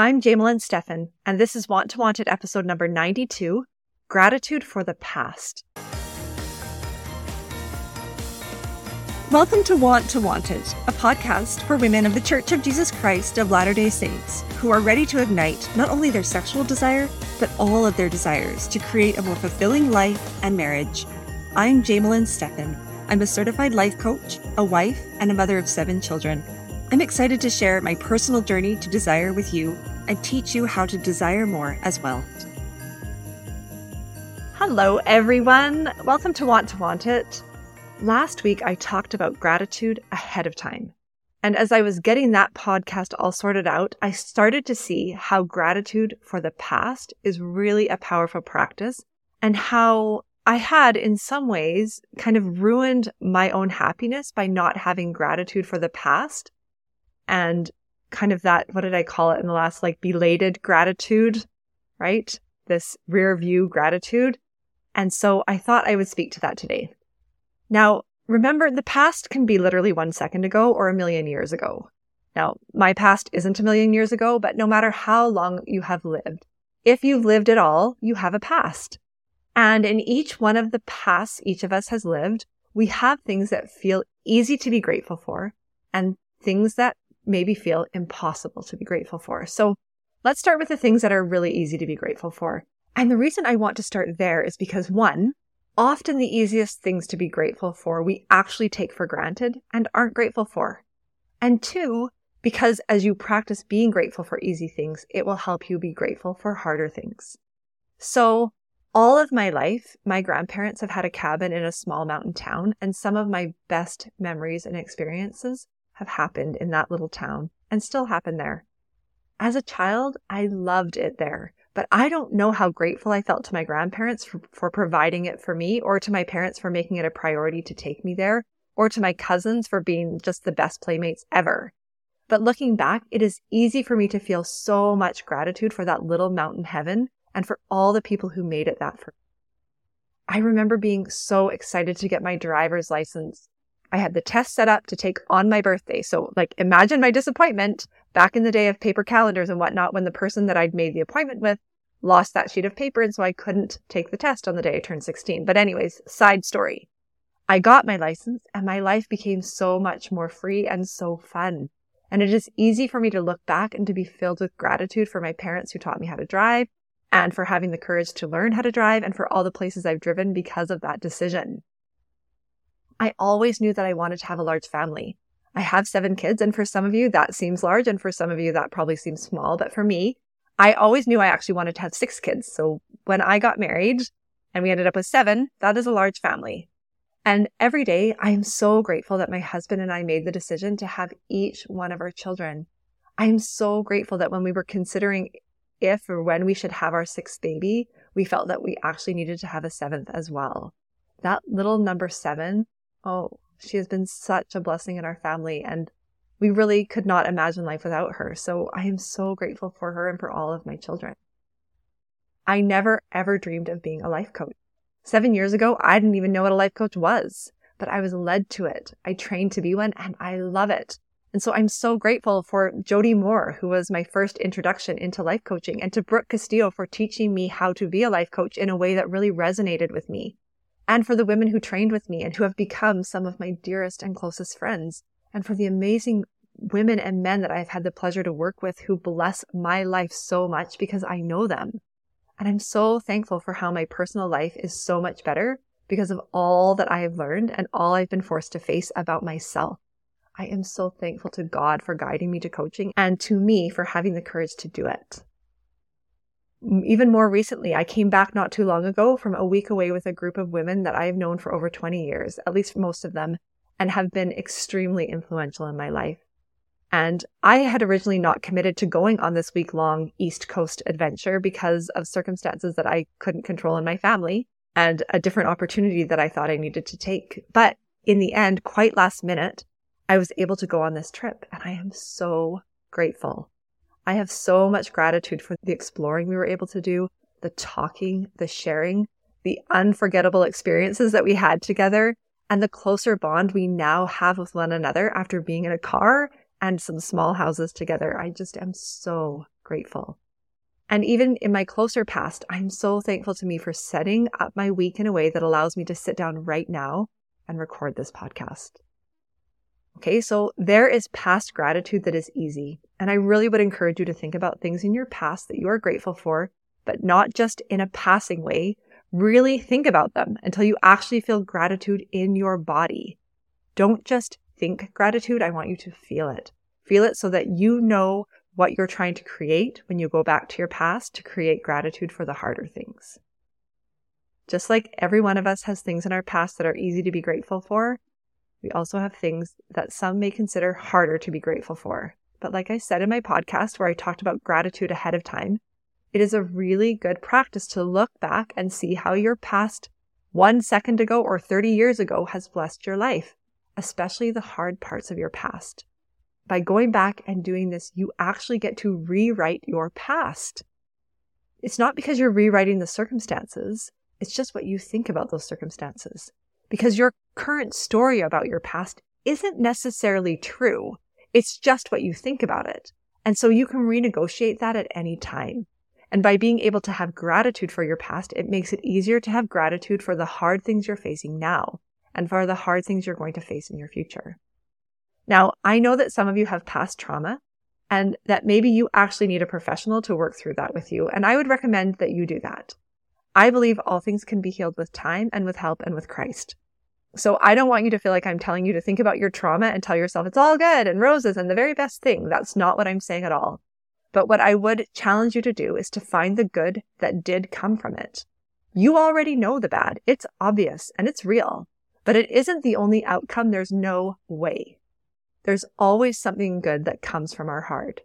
I'm Jamelyn Stephan, and this is Want to Want It episode number 92 Gratitude for the Past. Welcome to Want to Want It, a podcast for women of the Church of Jesus Christ of Latter day Saints who are ready to ignite not only their sexual desire, but all of their desires to create a more fulfilling life and marriage. I'm Jamelyn Stephan. I'm a certified life coach, a wife, and a mother of seven children. I'm excited to share my personal journey to desire with you and teach you how to desire more as well. Hello, everyone. Welcome to Want to Want It. Last week, I talked about gratitude ahead of time. And as I was getting that podcast all sorted out, I started to see how gratitude for the past is really a powerful practice and how I had, in some ways, kind of ruined my own happiness by not having gratitude for the past and kind of that, what did I call it in the last, like belated gratitude, right? This rear view gratitude. And so I thought I would speak to that today. Now, remember, the past can be literally one second ago or a million years ago. Now, my past isn't a million years ago, but no matter how long you have lived, if you've lived at all, you have a past. And in each one of the pasts each of us has lived, we have things that feel easy to be grateful for and things that maybe feel impossible to be grateful for. So let's start with the things that are really easy to be grateful for. And the reason I want to start there is because one, often the easiest things to be grateful for we actually take for granted and aren't grateful for. And two, because as you practice being grateful for easy things, it will help you be grateful for harder things. So all of my life, my grandparents have had a cabin in a small mountain town, and some of my best memories and experiences have happened in that little town and still happen there. As a child, I loved it there, but I don't know how grateful I felt to my grandparents for, for providing it for me or to my parents for making it a priority to take me there or to my cousins for being just the best playmates ever. But looking back, it is easy for me to feel so much gratitude for that little mountain heaven and for all the people who made it that for me. I remember being so excited to get my driver's license I had the test set up to take on my birthday. So, like, imagine my disappointment back in the day of paper calendars and whatnot when the person that I'd made the appointment with lost that sheet of paper. And so I couldn't take the test on the day I turned 16. But, anyways, side story. I got my license and my life became so much more free and so fun. And it is easy for me to look back and to be filled with gratitude for my parents who taught me how to drive and for having the courage to learn how to drive and for all the places I've driven because of that decision. I always knew that I wanted to have a large family. I have seven kids, and for some of you, that seems large, and for some of you, that probably seems small. But for me, I always knew I actually wanted to have six kids. So when I got married and we ended up with seven, that is a large family. And every day, I am so grateful that my husband and I made the decision to have each one of our children. I am so grateful that when we were considering if or when we should have our sixth baby, we felt that we actually needed to have a seventh as well. That little number seven Oh, she has been such a blessing in our family, and we really could not imagine life without her. So I am so grateful for her and for all of my children. I never ever dreamed of being a life coach. Seven years ago, I didn't even know what a life coach was, but I was led to it. I trained to be one and I love it. And so I'm so grateful for Jody Moore, who was my first introduction into life coaching, and to Brooke Castillo for teaching me how to be a life coach in a way that really resonated with me and for the women who trained with me and who have become some of my dearest and closest friends, and for the amazing women and men that I've had the pleasure to work with who bless my life so much because I know them. And I'm so thankful for how my personal life is so much better because of all that I have learned and all I've been forced to face about myself. I am so thankful to God for guiding me to coaching and to me for having the courage to do it even more recently, I came back not too long ago from a week away with a group of women that I have known for over 20 years, at least most of them, and have been extremely influential in my life. And I had originally not committed to going on this week long East Coast adventure because of circumstances that I couldn't control in my family and a different opportunity that I thought I needed to take. But in the end, quite last minute, I was able to go on this trip and I am so grateful. I have so much gratitude for the exploring we were able to do, the talking, the sharing, the unforgettable experiences that we had together, and the closer bond we now have with one another after being in a car and some small houses together. I just am so grateful. And even in my closer past, I'm so thankful to me for setting up my week in a way that allows me to sit down right now and record this podcast. Okay, so there is past gratitude that is easy. And I really would encourage you to think about things in your past that you are grateful for, but not just in a passing way. Really think about them until you actually feel gratitude in your body. Don't just think gratitude. I want you to feel it. Feel it so that you know what you're trying to create when you go back to your past to create gratitude for the harder things. Just like every one of us has things in our past that are easy to be grateful for, we also have things that some may consider harder to be grateful for. But like I said in my podcast where I talked about gratitude ahead of time, it is a really good practice to look back and see how your past one second ago or 30 years ago has blessed your life, especially the hard parts of your past by going back and doing this, you actually get to rewrite your past. It's not because you're rewriting the circumstances, it's just what you think about those circumstances. Because your current story about your past isn't necessarily true. It's just what you think about it. And so you can renegotiate that at any time. And by being able to have gratitude for your past, it makes it easier to have gratitude for the hard things you're facing now and for the hard things you're going to face in your future. Now, I know that some of you have past trauma and that maybe you actually need a professional to work through that with you. And I would recommend that you do that. I believe all things can be healed with time and with help and with Christ. So I don't want you to feel like I'm telling you to think about your trauma and tell yourself it's all good and roses and the very best thing. That's not what I'm saying at all. But what I would challenge you to do is to find the good that did come from it. You already know the bad. It's obvious and it's real, but it isn't the only outcome. There's no way. There's always something good that comes from our heart.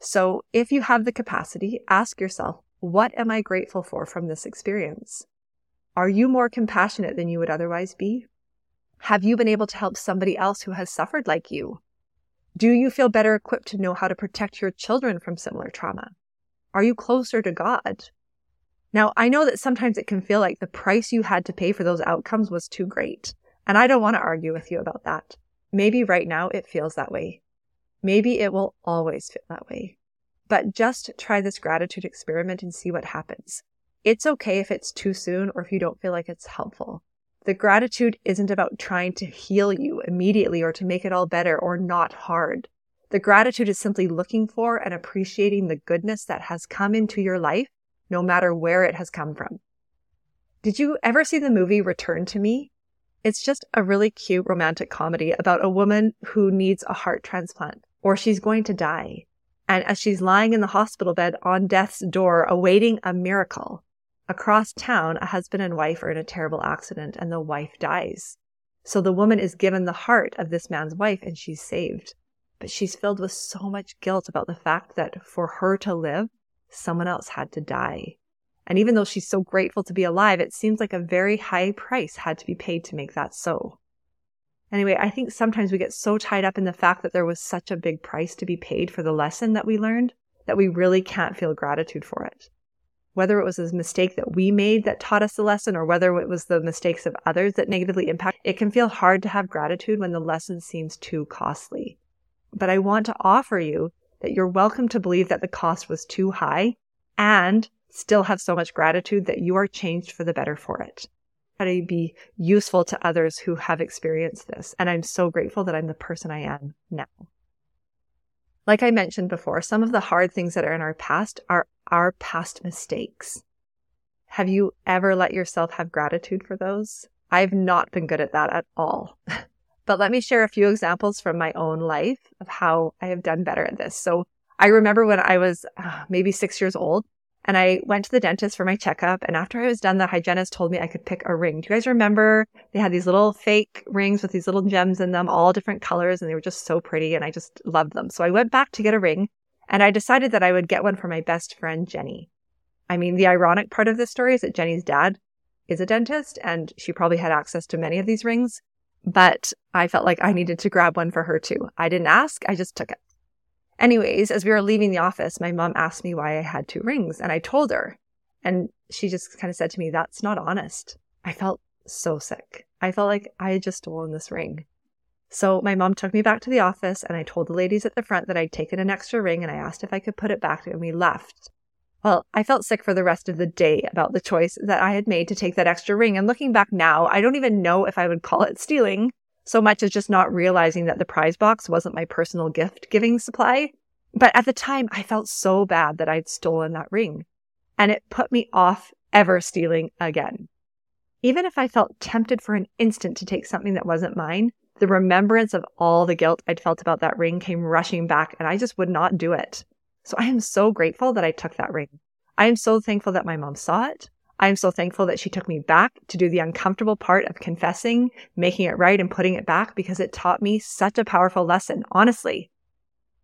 So if you have the capacity, ask yourself, what am I grateful for from this experience? Are you more compassionate than you would otherwise be? Have you been able to help somebody else who has suffered like you? Do you feel better equipped to know how to protect your children from similar trauma? Are you closer to God? Now, I know that sometimes it can feel like the price you had to pay for those outcomes was too great, and I don't want to argue with you about that. Maybe right now it feels that way. Maybe it will always feel that way. But just try this gratitude experiment and see what happens. It's okay if it's too soon or if you don't feel like it's helpful. The gratitude isn't about trying to heal you immediately or to make it all better or not hard. The gratitude is simply looking for and appreciating the goodness that has come into your life, no matter where it has come from. Did you ever see the movie Return to Me? It's just a really cute romantic comedy about a woman who needs a heart transplant or she's going to die. And as she's lying in the hospital bed on death's door, awaiting a miracle, across town, a husband and wife are in a terrible accident and the wife dies. So the woman is given the heart of this man's wife and she's saved. But she's filled with so much guilt about the fact that for her to live, someone else had to die. And even though she's so grateful to be alive, it seems like a very high price had to be paid to make that so. Anyway, I think sometimes we get so tied up in the fact that there was such a big price to be paid for the lesson that we learned that we really can't feel gratitude for it. Whether it was a mistake that we made that taught us the lesson or whether it was the mistakes of others that negatively impact, it can feel hard to have gratitude when the lesson seems too costly. But I want to offer you that you're welcome to believe that the cost was too high and still have so much gratitude that you are changed for the better for it. How to be useful to others who have experienced this. And I'm so grateful that I'm the person I am now. Like I mentioned before, some of the hard things that are in our past are our past mistakes. Have you ever let yourself have gratitude for those? I've not been good at that at all. but let me share a few examples from my own life of how I have done better at this. So I remember when I was uh, maybe six years old, and I went to the dentist for my checkup. And after I was done, the hygienist told me I could pick a ring. Do you guys remember? They had these little fake rings with these little gems in them, all different colors, and they were just so pretty. And I just loved them. So I went back to get a ring and I decided that I would get one for my best friend, Jenny. I mean, the ironic part of this story is that Jenny's dad is a dentist and she probably had access to many of these rings, but I felt like I needed to grab one for her too. I didn't ask, I just took it. Anyways, as we were leaving the office, my mom asked me why I had two rings, and I told her. And she just kind of said to me, That's not honest. I felt so sick. I felt like I had just stolen this ring. So my mom took me back to the office and I told the ladies at the front that I'd taken an extra ring and I asked if I could put it back and we left. Well, I felt sick for the rest of the day about the choice that I had made to take that extra ring. And looking back now, I don't even know if I would call it stealing so much as just not realizing that the prize box wasn't my personal gift giving supply. But at the time, I felt so bad that I'd stolen that ring and it put me off ever stealing again. Even if I felt tempted for an instant to take something that wasn't mine, the remembrance of all the guilt I'd felt about that ring came rushing back and I just would not do it. So I am so grateful that I took that ring. I am so thankful that my mom saw it. I am so thankful that she took me back to do the uncomfortable part of confessing, making it right, and putting it back because it taught me such a powerful lesson, honestly.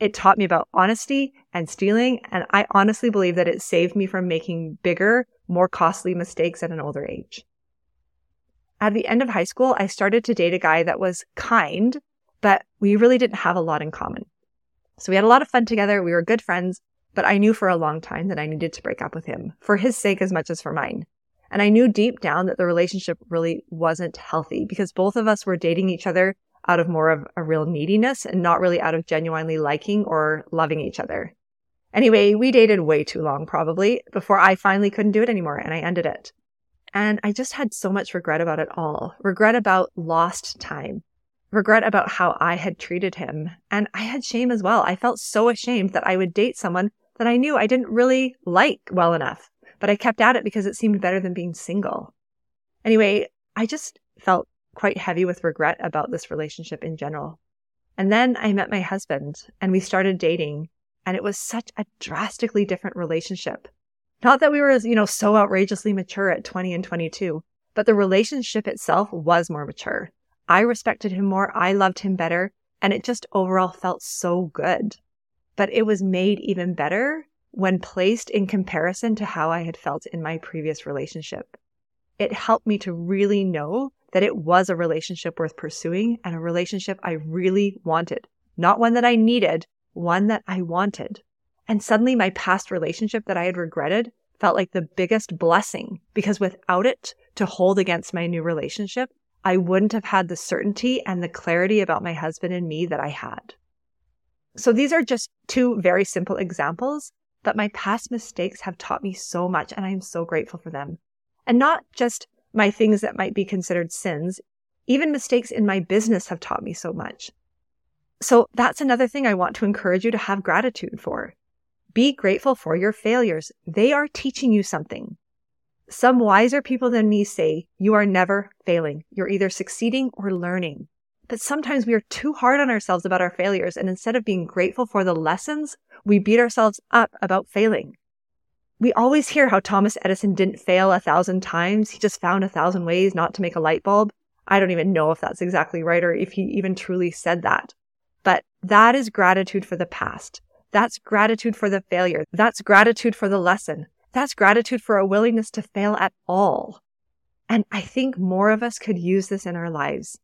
It taught me about honesty and stealing, and I honestly believe that it saved me from making bigger, more costly mistakes at an older age. At the end of high school, I started to date a guy that was kind, but we really didn't have a lot in common. So we had a lot of fun together. We were good friends, but I knew for a long time that I needed to break up with him for his sake as much as for mine. And I knew deep down that the relationship really wasn't healthy because both of us were dating each other out of more of a real neediness and not really out of genuinely liking or loving each other. Anyway, we dated way too long probably before I finally couldn't do it anymore and I ended it. And I just had so much regret about it all. Regret about lost time regret about how I had treated him. And I had shame as well. I felt so ashamed that I would date someone that I knew I didn't really like well enough, but I kept at it because it seemed better than being single. Anyway, I just felt quite heavy with regret about this relationship in general. And then I met my husband and we started dating and it was such a drastically different relationship. Not that we were, you know, so outrageously mature at 20 and 22, but the relationship itself was more mature. I respected him more. I loved him better. And it just overall felt so good. But it was made even better when placed in comparison to how I had felt in my previous relationship. It helped me to really know that it was a relationship worth pursuing and a relationship I really wanted. Not one that I needed, one that I wanted. And suddenly my past relationship that I had regretted felt like the biggest blessing because without it to hold against my new relationship, I wouldn't have had the certainty and the clarity about my husband and me that I had. So these are just two very simple examples, but my past mistakes have taught me so much and I'm so grateful for them. And not just my things that might be considered sins, even mistakes in my business have taught me so much. So that's another thing I want to encourage you to have gratitude for. Be grateful for your failures. They are teaching you something. Some wiser people than me say you are never failing. You're either succeeding or learning. But sometimes we are too hard on ourselves about our failures. And instead of being grateful for the lessons, we beat ourselves up about failing. We always hear how Thomas Edison didn't fail a thousand times. He just found a thousand ways not to make a light bulb. I don't even know if that's exactly right or if he even truly said that. But that is gratitude for the past. That's gratitude for the failure. That's gratitude for the lesson. That's gratitude for a willingness to fail at all. And I think more of us could use this in our lives.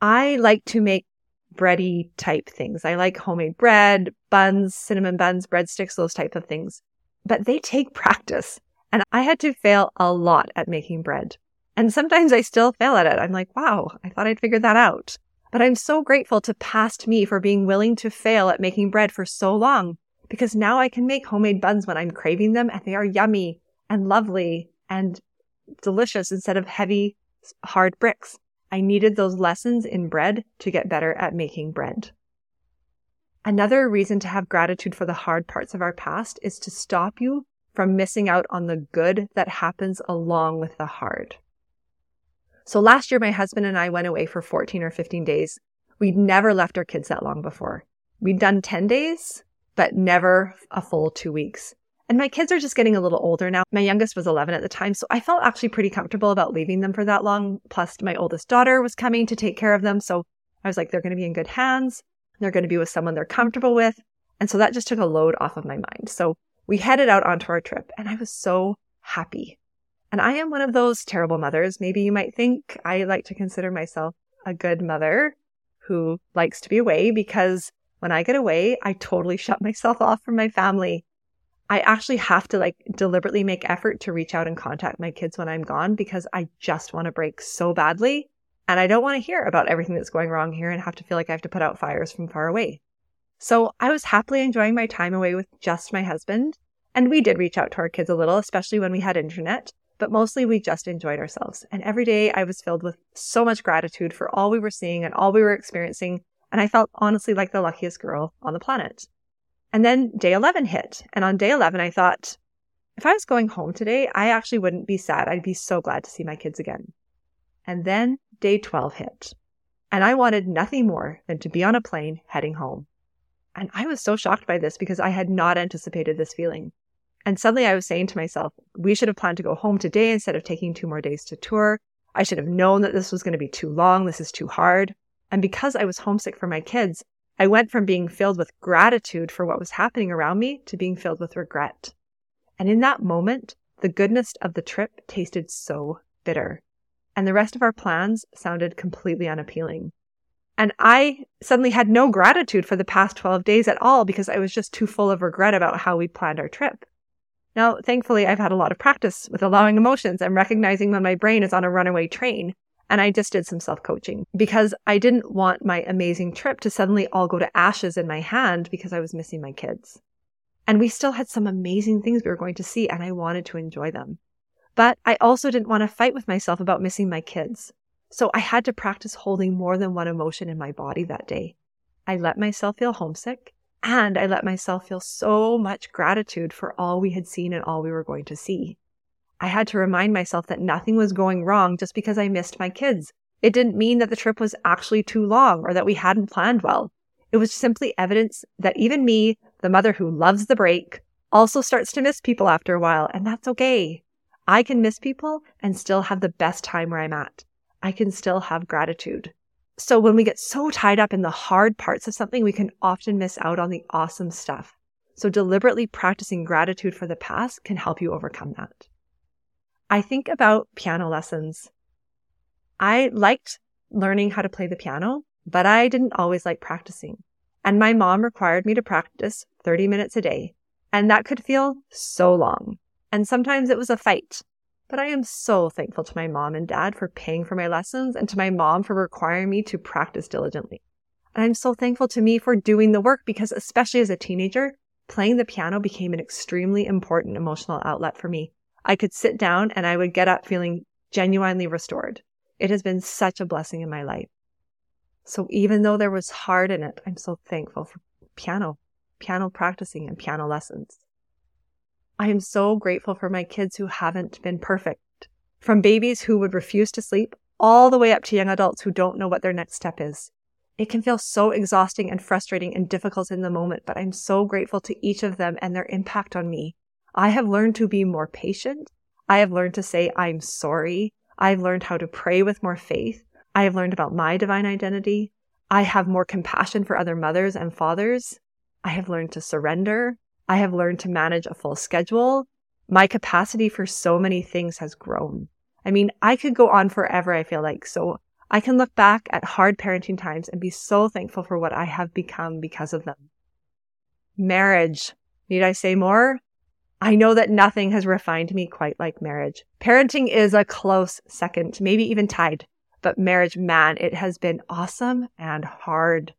I like to make bready type things. I like homemade bread, buns, cinnamon buns, breadsticks, those type of things. But they take practice. And I had to fail a lot at making bread. And sometimes I still fail at it. I'm like, wow, I thought I'd figured that out. But I'm so grateful to past me for being willing to fail at making bread for so long because now I can make homemade buns when I'm craving them and they are yummy and lovely and delicious instead of heavy, hard bricks. I needed those lessons in bread to get better at making bread. Another reason to have gratitude for the hard parts of our past is to stop you from missing out on the good that happens along with the hard. So last year, my husband and I went away for 14 or 15 days. We'd never left our kids that long before. We'd done 10 days but never a full two weeks. And my kids are just getting a little older now. My youngest was 11 at the time, so I felt actually pretty comfortable about leaving them for that long. Plus, my oldest daughter was coming to take care of them. So I was like, they're going to be in good hands. They're going to be with someone they're comfortable with. And so that just took a load off of my mind. So we headed out onto our trip and I was so happy. And I am one of those terrible mothers. Maybe you might think I like to consider myself a good mother who likes to be away because when I get away, I totally shut myself off from my family. I actually have to like deliberately make effort to reach out and contact my kids when I'm gone because I just want to break so badly. And I don't want to hear about everything that's going wrong here and have to feel like I have to put out fires from far away. So I was happily enjoying my time away with just my husband. And we did reach out to our kids a little, especially when we had internet, but mostly we just enjoyed ourselves. And every day I was filled with so much gratitude for all we were seeing and all we were experiencing. And I felt honestly like the luckiest girl on the planet. And then day 11 hit. And on day 11, I thought, if I was going home today, I actually wouldn't be sad. I'd be so glad to see my kids again. And then day 12 hit. And I wanted nothing more than to be on a plane heading home. And I was so shocked by this because I had not anticipated this feeling. And suddenly I was saying to myself, we should have planned to go home today instead of taking two more days to tour. I should have known that this was going to be too long. This is too hard. And because I was homesick for my kids, I went from being filled with gratitude for what was happening around me to being filled with regret. And in that moment, the goodness of the trip tasted so bitter and the rest of our plans sounded completely unappealing. And I suddenly had no gratitude for the past 12 days at all because I was just too full of regret about how we planned our trip. Now, thankfully, I've had a lot of practice with allowing emotions and recognizing when my brain is on a runaway train. And I just did some self coaching because I didn't want my amazing trip to suddenly all go to ashes in my hand because I was missing my kids. And we still had some amazing things we were going to see and I wanted to enjoy them. But I also didn't want to fight with myself about missing my kids. So I had to practice holding more than one emotion in my body that day. I let myself feel homesick and I let myself feel so much gratitude for all we had seen and all we were going to see. I had to remind myself that nothing was going wrong just because I missed my kids. It didn't mean that the trip was actually too long or that we hadn't planned well. It was simply evidence that even me, the mother who loves the break, also starts to miss people after a while, and that's okay. I can miss people and still have the best time where I'm at. I can still have gratitude. So when we get so tied up in the hard parts of something, we can often miss out on the awesome stuff. So deliberately practicing gratitude for the past can help you overcome that. I think about piano lessons. I liked learning how to play the piano, but I didn't always like practicing. And my mom required me to practice 30 minutes a day. And that could feel so long and sometimes it was a fight. But I am so thankful to my mom and dad for paying for my lessons and to my mom for requiring me to practice diligently. And I'm so thankful to me for doing the work because, especially as a teenager, playing the piano became an extremely important emotional outlet for me. I could sit down and I would get up feeling genuinely restored. It has been such a blessing in my life. So even though there was hard in it, I'm so thankful for piano, piano practicing and piano lessons. I am so grateful for my kids who haven't been perfect, from babies who would refuse to sleep all the way up to young adults who don't know what their next step is. It can feel so exhausting and frustrating and difficult in the moment, but I'm so grateful to each of them and their impact on me. I have learned to be more patient. I have learned to say, I'm sorry. I've learned how to pray with more faith. I have learned about my divine identity. I have more compassion for other mothers and fathers. I have learned to surrender. I have learned to manage a full schedule. My capacity for so many things has grown. I mean, I could go on forever, I feel like. So I can look back at hard parenting times and be so thankful for what I have become because of them. Marriage. Need I say more? I know that nothing has refined me quite like marriage. Parenting is a close second, maybe even tied. But marriage, man, it has been awesome and hard.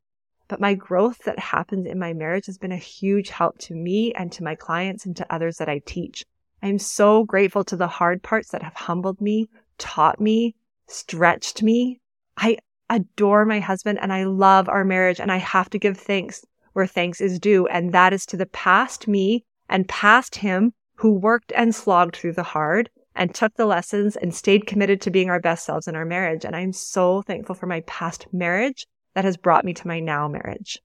But my growth that happens in my marriage has been a huge help to me and to my clients and to others that I teach. I'm so grateful to the hard parts that have humbled me, taught me, stretched me. I adore my husband and I love our marriage and I have to give thanks where thanks is due. And that is to the past me and past him who worked and slogged through the hard and took the lessons and stayed committed to being our best selves in our marriage. And I'm so thankful for my past marriage that has brought me to my now marriage.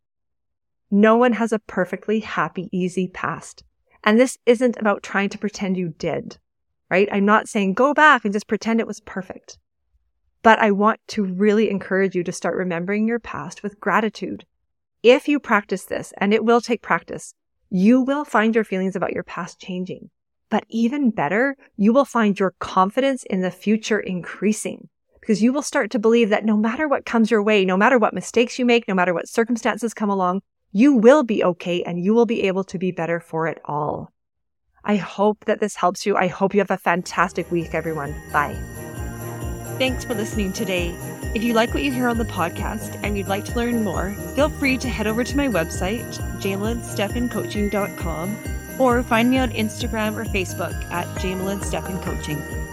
No one has a perfectly happy, easy past. And this isn't about trying to pretend you did, right? I'm not saying go back and just pretend it was perfect. But I want to really encourage you to start remembering your past with gratitude. If you practice this, and it will take practice, you will find your feelings about your past changing. But even better, you will find your confidence in the future increasing because you will start to believe that no matter what comes your way, no matter what mistakes you make, no matter what circumstances come along, you will be okay and you will be able to be better for it all. I hope that this helps you. I hope you have a fantastic week, everyone. Bye. Thanks for listening today. If you like what you hear on the podcast and you'd like to learn more, feel free to head over to my website, jamelynstephancoaching.com, or find me on Instagram or Facebook at Jamelyn Coaching.